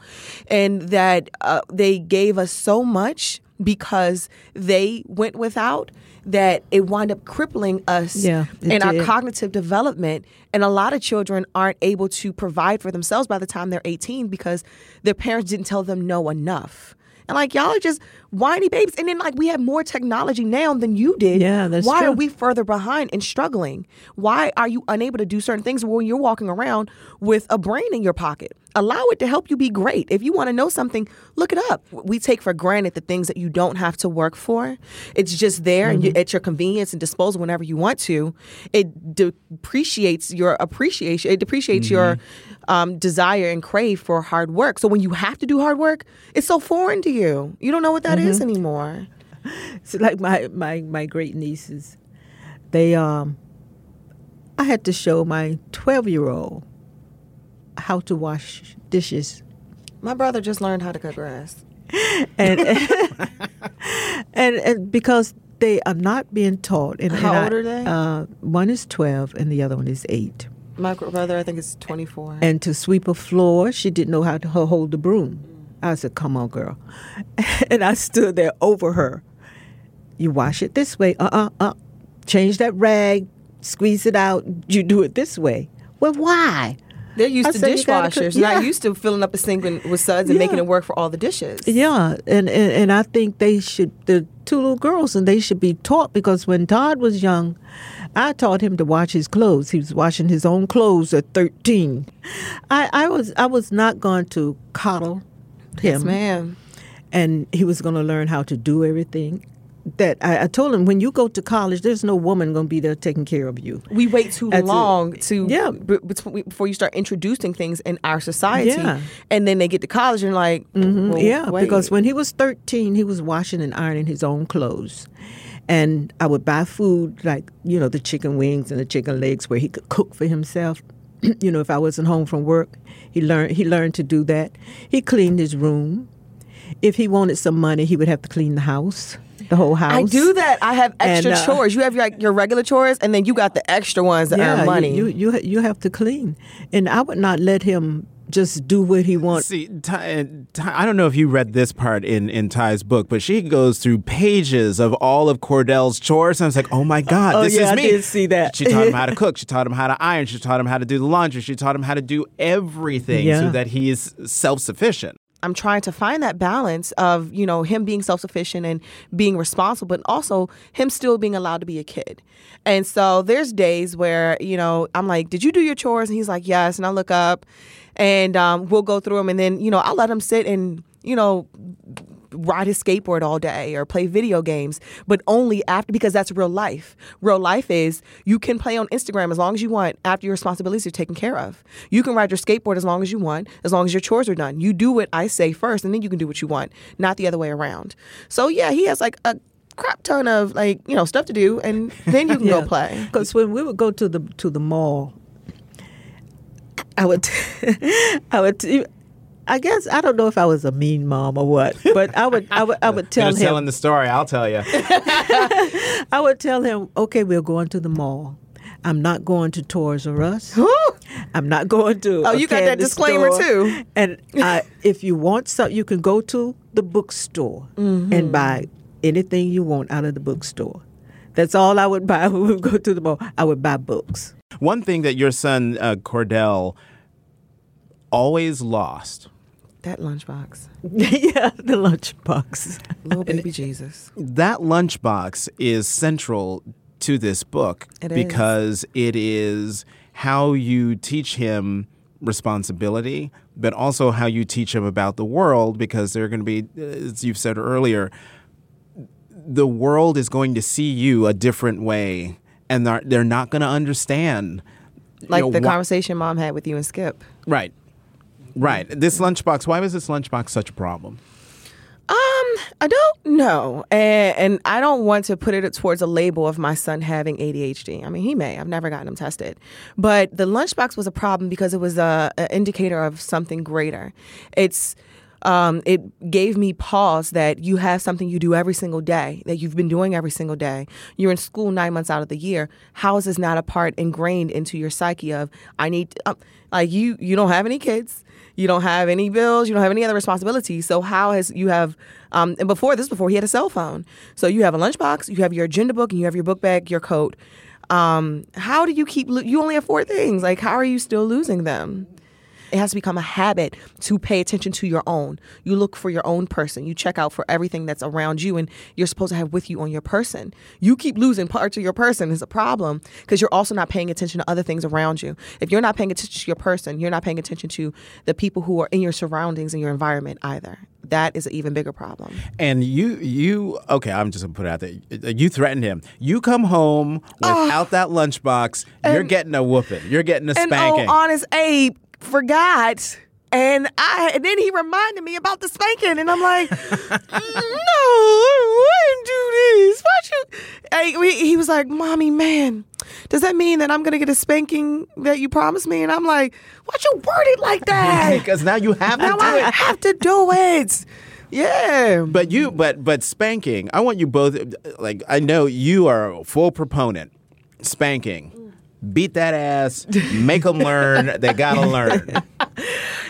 and that uh, they gave us so much because they went without that it wound up crippling us Yeah, in our cognitive development. And a lot of children aren't able to provide for themselves by the time they're 18 because their parents didn't tell them no enough. And like y'all are just whiny babies. And then like we have more technology now than you did. Yeah, that's Why true. are we further behind and struggling? Why are you unable to do certain things when you're walking around with a brain in your pocket? Allow it to help you be great. If you want to know something, look it up. We take for granted the things that you don't have to work for. It's just there and you, mm-hmm. at your convenience and disposal whenever you want to. It depreciates your appreciation. It depreciates your mm-hmm. Um, desire and crave for hard work. So when you have to do hard work, it's so foreign to you. You don't know what that is anymore. It's like my my my great nieces. They um I had to show my 12-year-old how to wash dishes. My brother just learned how to cut grass. And and, and because they are not being taught and, How and I- old are they? Uh, one is 12 and the other one is 8. My brother, I think, is 24. And to sweep a floor, she didn't know how to hold the broom. I said, "Come on, girl," and I stood there over her. You wash it this way. Uh uh uh. Change that rag. Squeeze it out. You do it this way. Well, why? They're used I to said you gotta cook- dishwashers, yeah. not used to filling up a sink with suds and Yeah. making it work for all the dishes. Yeah, and, and and I think they should. The two little girls, and they should be taught because when Todd was young, I taught him to wash his clothes. He was washing his own clothes at thirteen. I, I was I was not going to coddle him. Yes, ma'am. and he was going to learn how to do everything. That I, I told him when you go to college, there's no woman going to be there taking care of you. We wait too That's long to Yeah. b- before you start introducing things in our society, Yeah. and then they get to college and like, mm-hmm. well, yeah, wait. because when he was 13, he was washing and ironing his own clothes. And I would buy food like, you know, the chicken wings and the chicken legs where he could cook for himself. you know, if I wasn't home from work, he learned he learned to do that. He cleaned his room. If he wanted some money, he would have to clean the house, the whole house. I do that. I have extra And, uh, chores. You have your, your regular chores, and then you got the extra ones that earn you- money. You, you you have to clean, and I would not let him just do what he wants. See, Ty, Ty, I don't know if you read this part in, in Ty's book, but she goes through pages of all of Cordell's chores. And I was like, oh my oh, God, Oh, this yeah, is I me. did see that. She taught him how to cook. She taught him how to iron. She taught him how to do the laundry. She taught him how to do everything so Yeah. that he's self sufficient. I'm trying to find that balance of, you know, him being self sufficient and being responsible, but also him still being allowed to be a kid. And so there's days where, you know, I'm like, Did you do your chores? And he's like, Yes. And I look up and um, we'll go through them. And then, you know, I'll let him sit and, you know, ride his skateboard all day or play video games, but only after because that's real life. Real life is you can play on Instagram as long as you want after your responsibilities are taken care of. You can ride your skateboard as long as you want, as long as your chores are done. You do what I say first, and then you can do what you want, not the other way around. So yeah, he has like a crap ton of like you know stuff to do, and then you can go play. Because when we would go to the to the mall, I would, I would, I guess I don't know if I was a mean mom or what, but I would, I would, I would tell Finish telling him, Telling the story, I'll tell you. I would tell him, okay, we're going to the mall. I'm not going to Toys R Us. I'm not going to. Oh, a you got that disclaimer, store. too. And I, if you want something, you can go to the bookstore Mm-hmm. and buy anything you want out of the bookstore. That's all I would buy when we would go to the mall. I would buy books. One thing that your son, uh, Cordell, always lost That lunchbox, yeah, the lunchbox. little baby Jesus. that lunchbox is central to this book It is. because it is how you teach him responsibility, but also how you teach him about the world because they're going to be, as you've said earlier, the world is going to see you a different way and they're, they're not going to understand like know, the wha- conversation mom had with you and Skip. Right. Right. This lunchbox, why was this lunchbox such a problem? Um, I don't know, and and I don't want to put it towards a label of my son having ADHD. I mean, he may. I've never gotten him tested, but the lunchbox was a problem because it was a, a indicator of something greater. It's um, it gave me pause that you have something you do every single day that you've been doing every single day. You're in school nine months out of the year. How is this not a part ingrained into your psyche of I need um, like you you don't have any kids, you don't have any bills, you don't have any other responsibilities. So how has you have um, and before this before he had a cell phone. So you have a lunchbox, you have your agenda book, and you have your book bag, your coat. Um, how do you keep? Lo- you only have four things. Like how are you still losing them? It has to become a habit to pay attention to your own. You look for your own person. You check out for everything that's around you and you're supposed to have with you on your person. You keep losing parts of your person is a problem because you're also not paying attention to other things around you. If you're not paying attention to your person, you're not paying attention to the people who are in your surroundings and your environment either. That is an even bigger problem. And you, you, okay, I'm just gonna put it out there. Uh, you threatened him. You come home ah. without that lunchbox, you're getting a whooping. You're getting a And oh, spanking. oh, honest Abe forgot. And I and then he reminded me about the spanking, and I'm like, no, I wouldn't do this. Why you? We, he was like, mommy, man, does that mean that I'm gonna get a spanking that you promised me? And I'm like, why'd you word it like that? because now you have to now do I it. have to do it. Yeah. But you, but but spanking. I want you both. Like I know you are a full proponent. Spanking. Beat that ass. Make them learn. They gotta learn.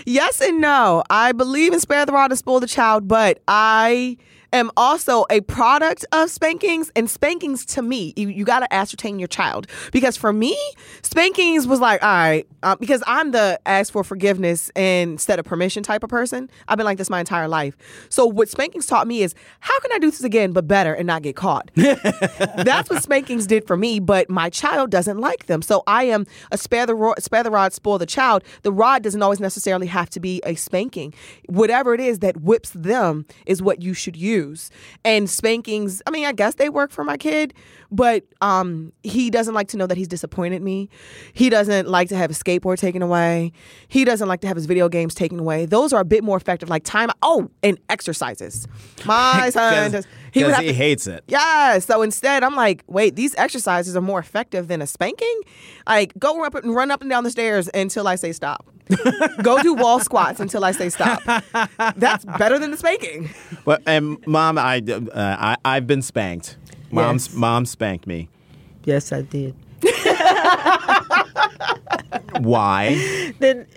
Yes and no. I believe in spare the rod and spoil the child, but I am also a product of spankings. And spankings to me, you, you got to ascertain your child. Because for me, spankings was like, all right, uh, because I'm the ask for forgiveness instead of permission type of person. I've been like this my entire life. So what spankings taught me is how can I do this again, but better and not get caught? That's what spankings did for me, but my child doesn't like them. So I am a spare the ro- spare the rod, spoil the child. The rod doesn't always necessarily have to be a spanking. Whatever it is that whips them is what you should use. And spankings, I mean, I guess they work for my kid, but um, he doesn't like to know that he's disappointed me. He doesn't like to have his skateboard taken away. He doesn't like to have his video games taken away. Those are a bit more effective, like time. Oh, and exercises. My son, does, he would Because have he to hates it. yeah. So instead, I'm like, wait, these exercises are more effective than a spanking. Like, go up and run up and down the stairs until I say stop. go do wall squats until I say stop. That's better than the spanking. But and mom, I, uh, I I've been spanked. Mom's Yes. mom spanked me. Yes, I did. Why? Then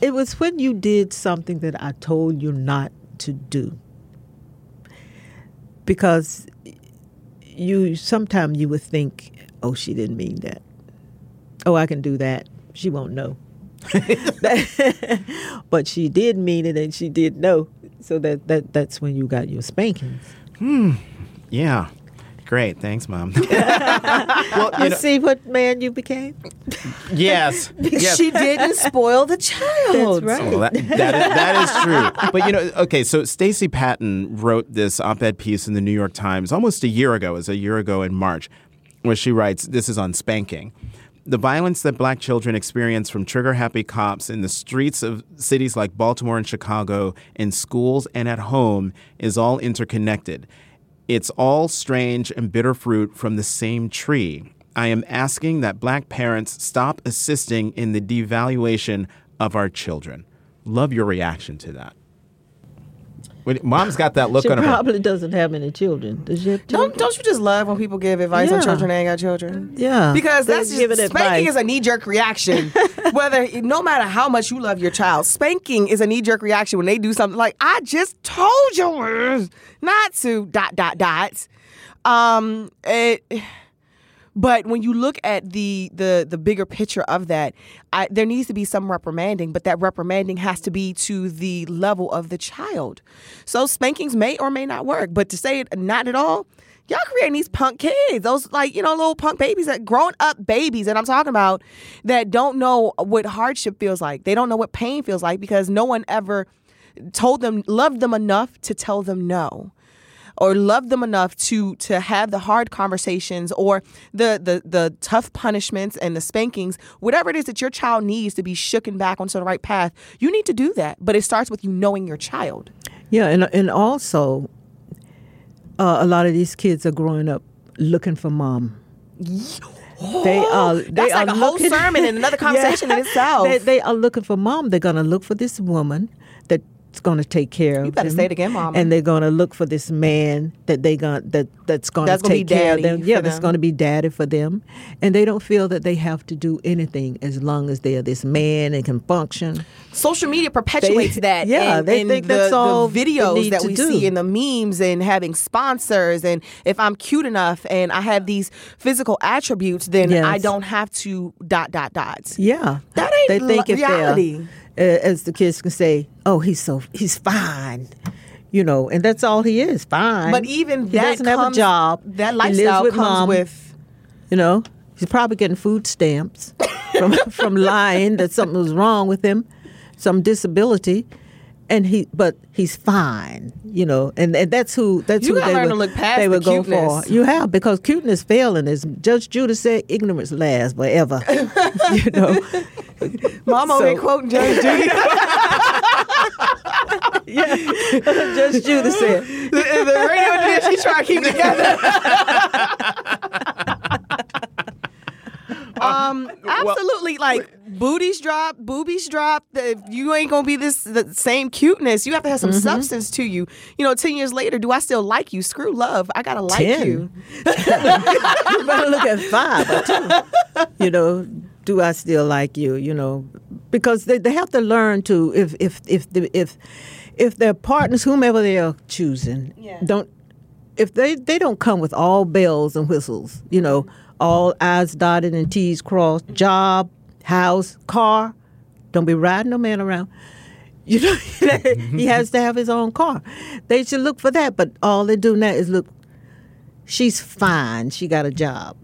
it was when you did something that I told you not to do. Because you sometimes you would think, oh, she didn't mean that. Oh, I can do that. She won't know. but she did mean it and she did know. So that, that that's when you got your spankings. Hmm. Yeah. Great. Thanks, mom. well, you You know, see what man you became? yes. yes. She didn't spoil the child. That's right. Well, that, that, is, that is true. But you know, okay, so Stacey Patton wrote this op-ed piece in the New York Times almost a year ago, it was a year ago in March, where she writes, this is on spanking. The violence that black children experience from trigger-happy cops in the streets of cities like Baltimore and Chicago, in schools and at home, is all interconnected. It's all strange and bitter fruit from the same tree. I am asking that black parents stop assisting in the devaluation of our children. Love your reaction to that. When- Mom's got that look She on her. probably doesn't have any children. Does she have children? Don't don't you just love when people give advice on Yeah. children that ain't got children? Yeah. Because They're that's just giving spanking advice. is a knee jerk reaction. Whether no matter how much you love your child, spanking is a knee jerk reaction when they do something like I just told you not to dot dot dot. Um, it. But when you look at the the the bigger picture of that, I, there needs to be some reprimanding, but that reprimanding has to be to the level of the child. So spankings may or may not work, but to say it not at all, y'all creating these punk kids, those like you know little punk babies that grown up babies that I'm talking about that don't know what hardship feels like. They don't know what pain feels like because no one ever told them loved them enough to tell them no. Or love them enough to to have the hard conversations or the the the tough punishments and the spankings, whatever it is that your child needs to be shooken back onto the right path, you need to do that. But it starts with you knowing your child. Yeah, and and also, uh, a lot of these kids are growing up looking for mom. They are. They That's are like a whole sermon and another conversation in itself. They, they are looking for mom. They're gonna look for this woman that's gonna take care of. You better them. say it again, Mama. And they're gonna look for this man that they gonna that that's gonna That's be take care of them. Yeah, that's them. gonna be daddy for them, and they don't feel that they have to do anything as long as they're this man and can function. social media perpetuates They- that. yeah, and, they and think the, that's the all they videos that to we do. see and the memes and having sponsors. And if I'm cute enough and I have these physical attributes, then Yes. I don't have to dot dot dots. Yeah, That ain't they think if reality. uh, as the kids can say, "Oh, he's so he's fine," you know, and that's all he is, fine. But even he that doesn't have a comes- job. That lifestyle with comes mom, with. you know, he's probably getting food stamps from from lying that something was wrong with him, some disability. And he, but he's fine, you know, and, and that's who that's You who they would, to look past they the would go for. You have because cuteness failing, is Judge Judy said, ignorance lasts forever. you know, Mom over So- quoting Judge Judy. Yeah, Judge Judy said, the, the radio engineer, she trying to keep it together. um, absolutely. Like booties drop, boobies drop. The, you ain't gonna be this the same cuteness. You have to have some substance to you. You know, ten years later, do I still like you? Screw love. I gotta like 10. you. you better look at five or two. You know, do I still like you? You know, because they, they have to learn to if if if the, if if their partners, whomever they are choosing, Yeah. don't if they they don't come with all bells and whistles, you know, mm-hmm. all I's dotted and T's crossed, mm-hmm. job, house, car, don't be riding no man around. You know, he has to have his own car. They should look for that, but all they do now is look she's fine. She got a job.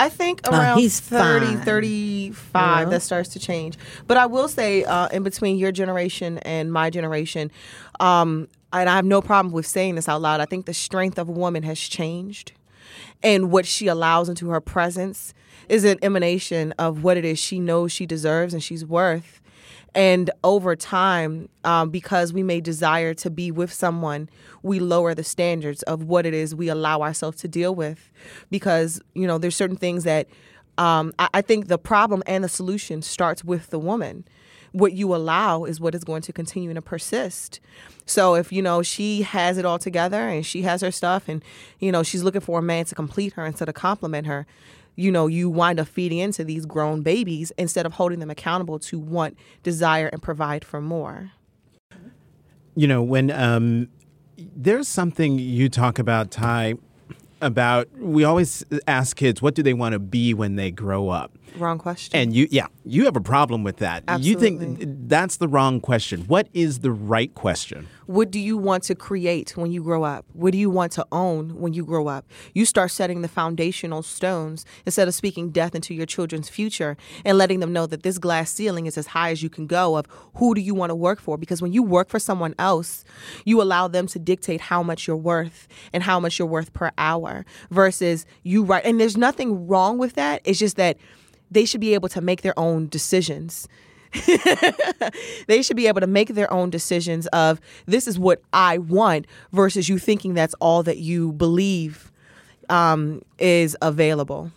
I think Uh, around he's 30, fine. 35, Yeah. that starts to change. But I will say, uh, in between your generation and my generation, um, and I have no problem with saying this out loud, I think the strength of a woman has changed. And what she allows into her presence is an emanation of what it is she knows she deserves and she's worth. And over time, um, because we may desire to be with someone, we lower the standards of what it is we allow ourselves to deal with. Because, you know, there's certain things that um, I, I think the problem and the solution starts with the woman. What you allow is what is going to continue to persist. So if, you know, she has it all together and she has her stuff and, you know, she's looking for a man to complete her instead of compliment her, you know, you wind up feeding into these grown babies instead of holding them accountable to want, desire, and provide for more. You know, when um, there's something you talk about, Ty, about we always ask kids, what do they want to be when they grow up? Wrong question. And you, yeah, you have a problem with that. You think that's the wrong question. What is the right question? what do you want to create when you grow up? What do you want to own when you grow up? You start setting the foundational stones instead of speaking death into your children's future and letting them know that this glass ceiling is as high as you can go of who do you want to work for? Because when you work for someone else, you allow them to dictate how much you're worth and how much you're worth per hour versus you right and there's nothing wrong with that. It's just that they should be able to make their own decisions they should be able to make their own decisions of this is what I want versus you thinking that's all that you believe um, is available.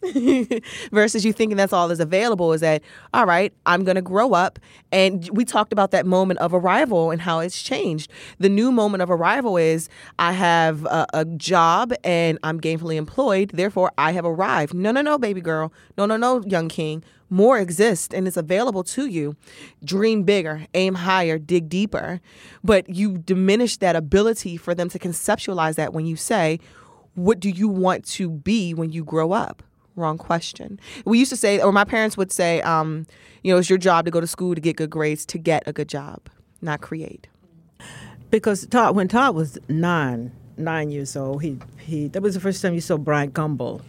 versus you thinking that's all is available is that all right i'm going to grow up. And we talked about that moment of arrival and how it's changed. The new moment of arrival is i have a, a job and i'm gainfully employed therefore i have arrived. No no no baby girl. No no no young king. More exists and it's available to you. Dream bigger aim higher dig deeper. But you diminish that ability for them to conceptualize that when you say what do you want to be when you grow up wrong question we used to say or my parents would say um, you know it's your job to go to school to get good grades to get a good job not create because Todd, when Todd was nine, nine years old, he he that was the first time you saw Bryant Gumbel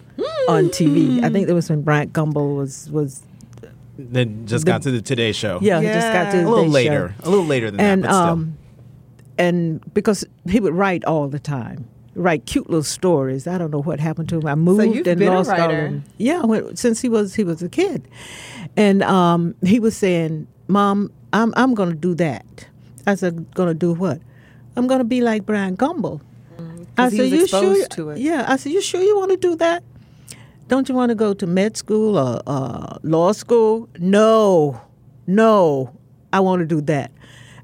on TV. I think that was when Bryant Gumbel was was Then just The- got to the Today Show. yeah, he just got to the a little Today later, Show. a little later than and that, but still. um, and because he would write all the time, write cute little stories. I don't know what happened to him. I moved you've and been a lost all of them. Yeah, when, since he was he was a kid, and um, he was saying, "Mom, I'm I'm going to do that." I said, "Going to do what?" I'm going to be like Brian Gumbel. I 'Cause he said, was "You sure?" to it. Yeah, I said, "You sure you want to do that? Don't you want to go to med school or uh, law school?" No, no, I want to do that.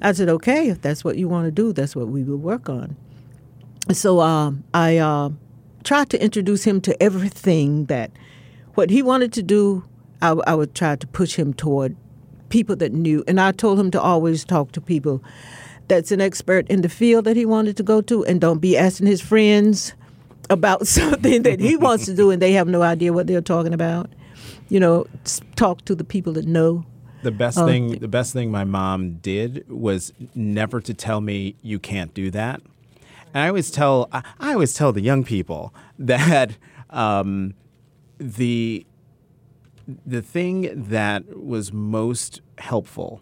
I said, "Okay, if that's what you want to do, that's what we will work on." So um, I uh, tried to introduce him to everything that what he wanted to do. I, I would try to push him toward people that knew, and I told him to always talk to people that's an expert in the field that he wanted to go to, and don't be asking his friends about something that he wants to do and they have no idea what they're talking about. You know, talk to the people that know. The best Oh, thing the best thing my mom did was never to tell me you can't do that. And I always tell I, I always tell the young people that um, the the thing that was most helpful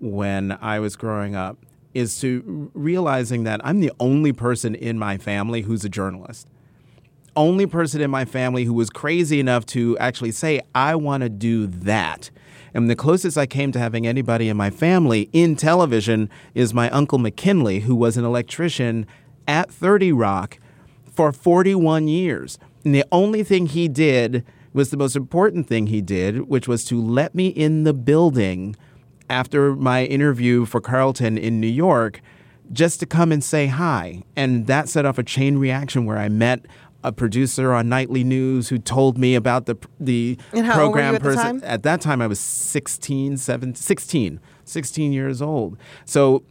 when I was growing up is to realizing that I'm the only person in my family who's a journalist only person in my family who was crazy enough to actually say, I want to do that. And the closest I came to having anybody in my family in television is my uncle McKinley, who was an electrician at 30 Rock for 41 years. And the only thing he did was the most important thing he did, which was to let me in the building after my interview for Carleton in New York just to come and say hi. And that set off a chain reaction where I met a producer on nightly news who told me about the the And how old were program at person. time? At that time I was 16, 17, 16, 16 years old. So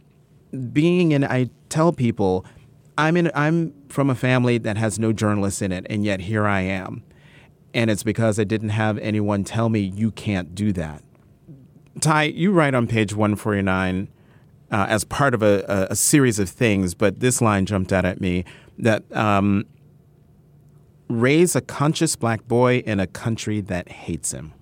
being in I tell people I'm in I'm from a family that has no journalists in it and yet here I am. And it's because I didn't have anyone tell me you can't do that. Ty, you write on page 149 uh, as part of a, a, a series of things, but this line jumped out at me that um, raise a conscious black boy in a country that hates him.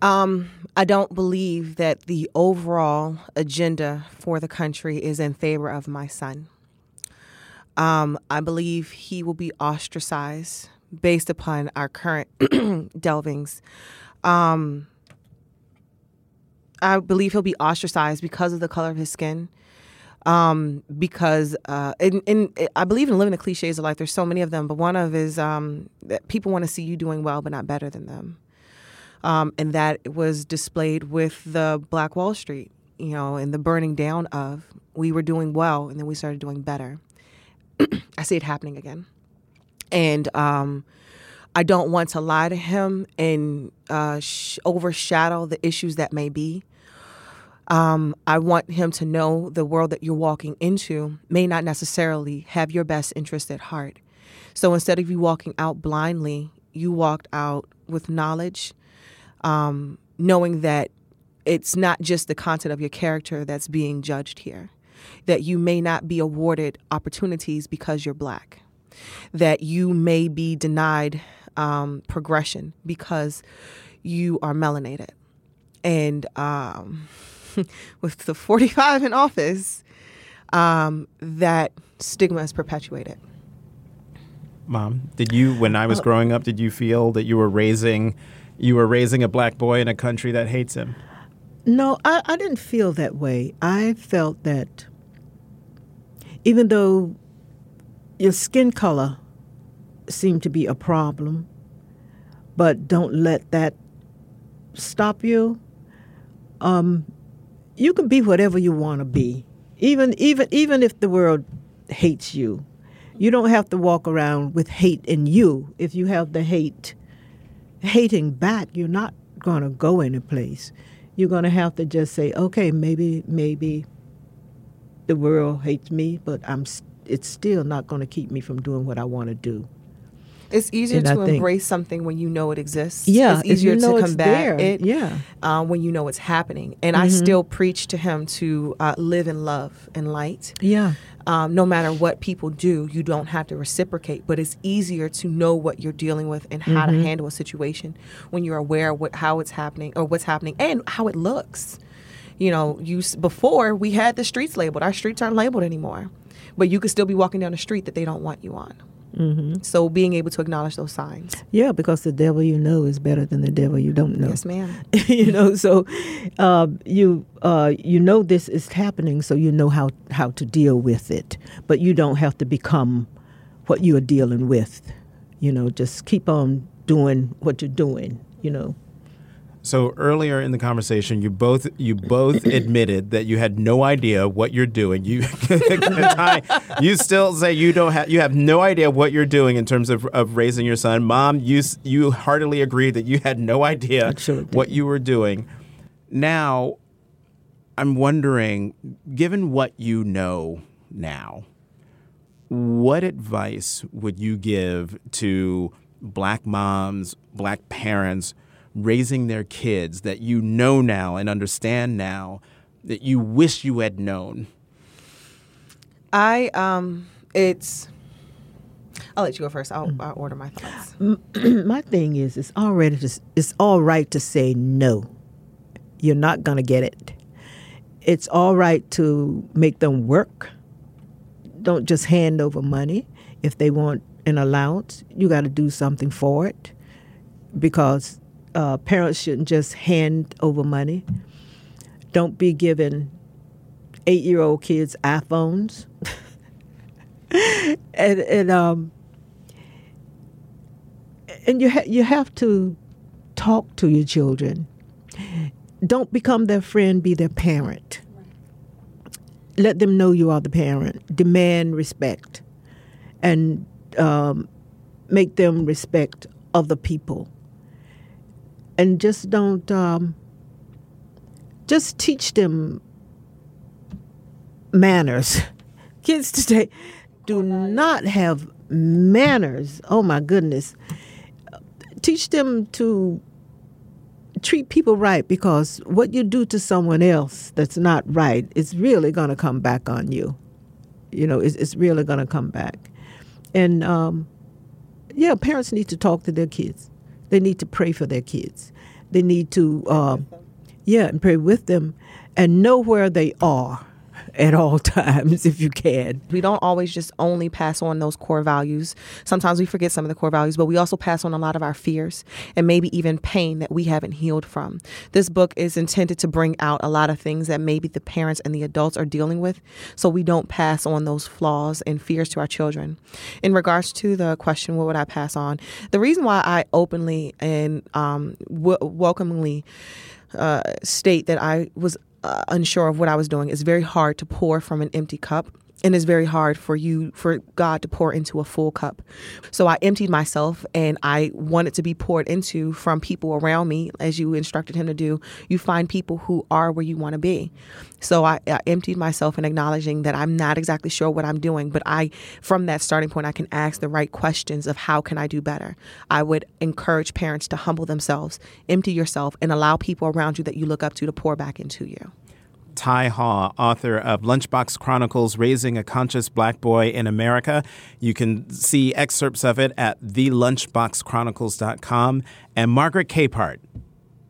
Um, I don't believe that the overall agenda for the country is in favor of my son. Um, I believe he will be ostracized based upon our current delvings. Um, I believe he'll be ostracized because of the color of his skin. Um, because uh, and I believe in living the cliches of life. There's so many of them, but one of is um, that people want to see you doing well, but not better than them um, and that was displayed with the Black Wall Street, you know, and the burning down of we were doing well and then we started doing better. I see it happening again, and um, I don't want to lie to him and uh, sh- overshadow the issues that may be. Um, I want him to know the world that you're walking into may not necessarily have your best interest at heart. So instead of you walking out blindly, you walked out with knowledge, um, knowing that it's not just the content of your character that's being judged here, that you may not be awarded opportunities because you're black, that you may be denied um, progression because you are melanated. And um, with the 45 in office, um, that stigma is perpetuated. Mom, did you when I was growing up did you feel that you were raising you were raising a black boy in a country that hates him? No, I, I didn't feel that way. I felt that even though your skin color seemed to be a problem, but don't let that stop you. Um, you can be whatever you want to be, even even even if the world hates you. You don't have to walk around with hate in you. If you have the hate hating back, you're not going to go any place. You're going to have to just say, okay, maybe maybe the world hates me, but I'm it's still not going to keep me from doing what I want to do. It's easier And I to think- embrace something when you know it exists. Yeah, it's easier you know to combat it. yeah. um, when you know it's happening. And I still preach to him to uh, live in love and light. Yeah. Um, no matter what people do, you don't have to reciprocate, but it's easier to know what you're dealing with and how to handle a situation when you're aware of what, how it's happening or what's happening and how it looks. You know, you before we had the streets labeled. Our streets aren't labeled anymore, but you could still be walking down a street that they don't want you on. Mm-hmm. So being able to acknowledge those signs. Yeah, because the devil you know is better than the devil you don't know. Yes, ma'am. you know, so uh, you uh, you know this is happening, so you know how how to deal with it. But you don't have to become what you are dealing with. You know, just keep on doing what you're doing. You know. So earlier in the conversation, you both you both admitted that you had no idea what you're doing. You Ty, you still say you don't have you have no idea what you're doing in terms of, of raising your son. Mom, you you heartily agreed that you had no idea Absolutely. what you were doing. Now, I'm wondering, given what you know now, what advice would you give to black moms, black parents raising their kids that you know now and understand now that you wish you had known? I um, it's. I'll let you go first. I'll, I'll order my thoughts. My thing is, it's already to, it's all right to say no. You're not gonna get it. It's all right to make them work. Don't just hand over money. If they want an allowance, you got to do something for it, because uh, parents shouldn't just hand over money. Don't be giving eight-year-old kids iPhones. and and um and you ha- you have to talk to your children. Don't become their friend, be their parent. Let them know you are the parent. Demand respect, and um, make them respect other people. And just don't. Um, just teach them manners. Kids today do not have manners. Oh my goodness. Teach them to treat people right because what you do to someone else that's not right is really going to come back on you. You know, it's, it's really going to come back. And um, yeah, parents need to talk to their kids. They need to pray for their kids. They need to, um, yeah, and pray with them and know where they are at all times if you can. We don't always just only pass on those core values. Sometimes we forget some of the core values, but we also pass on a lot of our fears and maybe even pain that we haven't healed from. This book is intended to bring out a lot of things that maybe the parents and the adults are dealing with so we don't pass on those flaws and fears to our children. In regards to the question, what would I pass on? The reason why I openly and um, w- welcomingly uh, state that I was uh, unsure of what I was doing. It's very hard to pour from an empty cup. And it's very hard for you, for God to pour into a full cup. So I emptied myself and I wanted to be poured into from people around me, as you instructed him to do. You find people who are where you want to be. So I, I emptied myself and acknowledging that I'm not exactly sure what I'm doing, but I, from that starting point, I can ask the right questions of how can I do better. I would encourage parents to humble themselves, empty yourself, and allow people around you that you look up to to pour back into you. Ty Haw, author of Lunchbox Chronicles Raising a Conscious Black Boy in America. You can see excerpts of it at thelunchboxchronicles.com. And Margaret Capehart,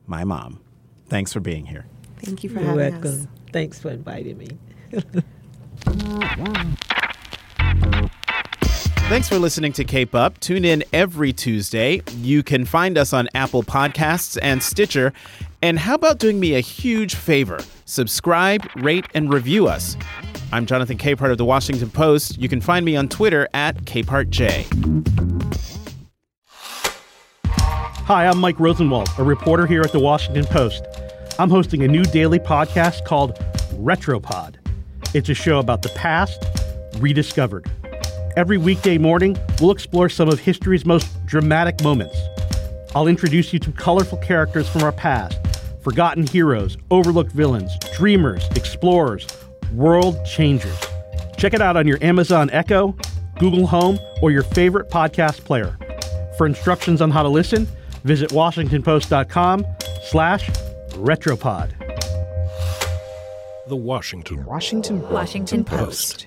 my mom. Thanks for being here. Thank you for You're having welcome. us. Thanks for inviting me. Thanks for listening to Cape Up. Tune in every Tuesday. You can find us on Apple Podcasts and Stitcher. And how about doing me a huge favor? Subscribe, rate, and review us. I'm Jonathan Capehart of the Washington Post. You can find me on Twitter at CapehartJ. Hi, I'm Mike Rosenwald, a reporter here at the Washington Post. I'm hosting a new daily podcast called Retropod. It's a show about the past rediscovered. Every weekday morning, we'll explore some of history's most dramatic moments. I'll introduce you to colorful characters from our past, forgotten heroes, overlooked villains, dreamers, explorers, world changers. Check it out on your Amazon Echo, Google Home, or your favorite podcast player. For instructions on how to listen, visit washingtonpost.com slash retropod. The Washington Washington Washington Post.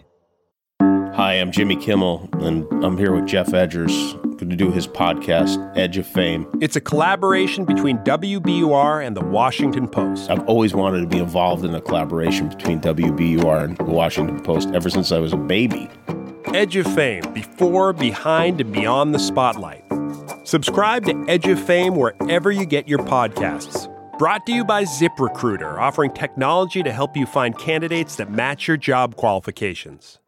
Hi, I'm Jimmy Kimmel, and I'm here with Geoff Edgers, going to do his podcast, Edge of Fame. It's a collaboration between WBUR and the Washington Post. I've always wanted to be involved in a collaboration between WBUR and the Washington Post ever since I was a baby. Edge of Fame, before, behind, and beyond the spotlight. Subscribe to Edge of Fame wherever you get your podcasts. Brought to you by ZipRecruiter, offering technology to help you find candidates that match your job qualifications.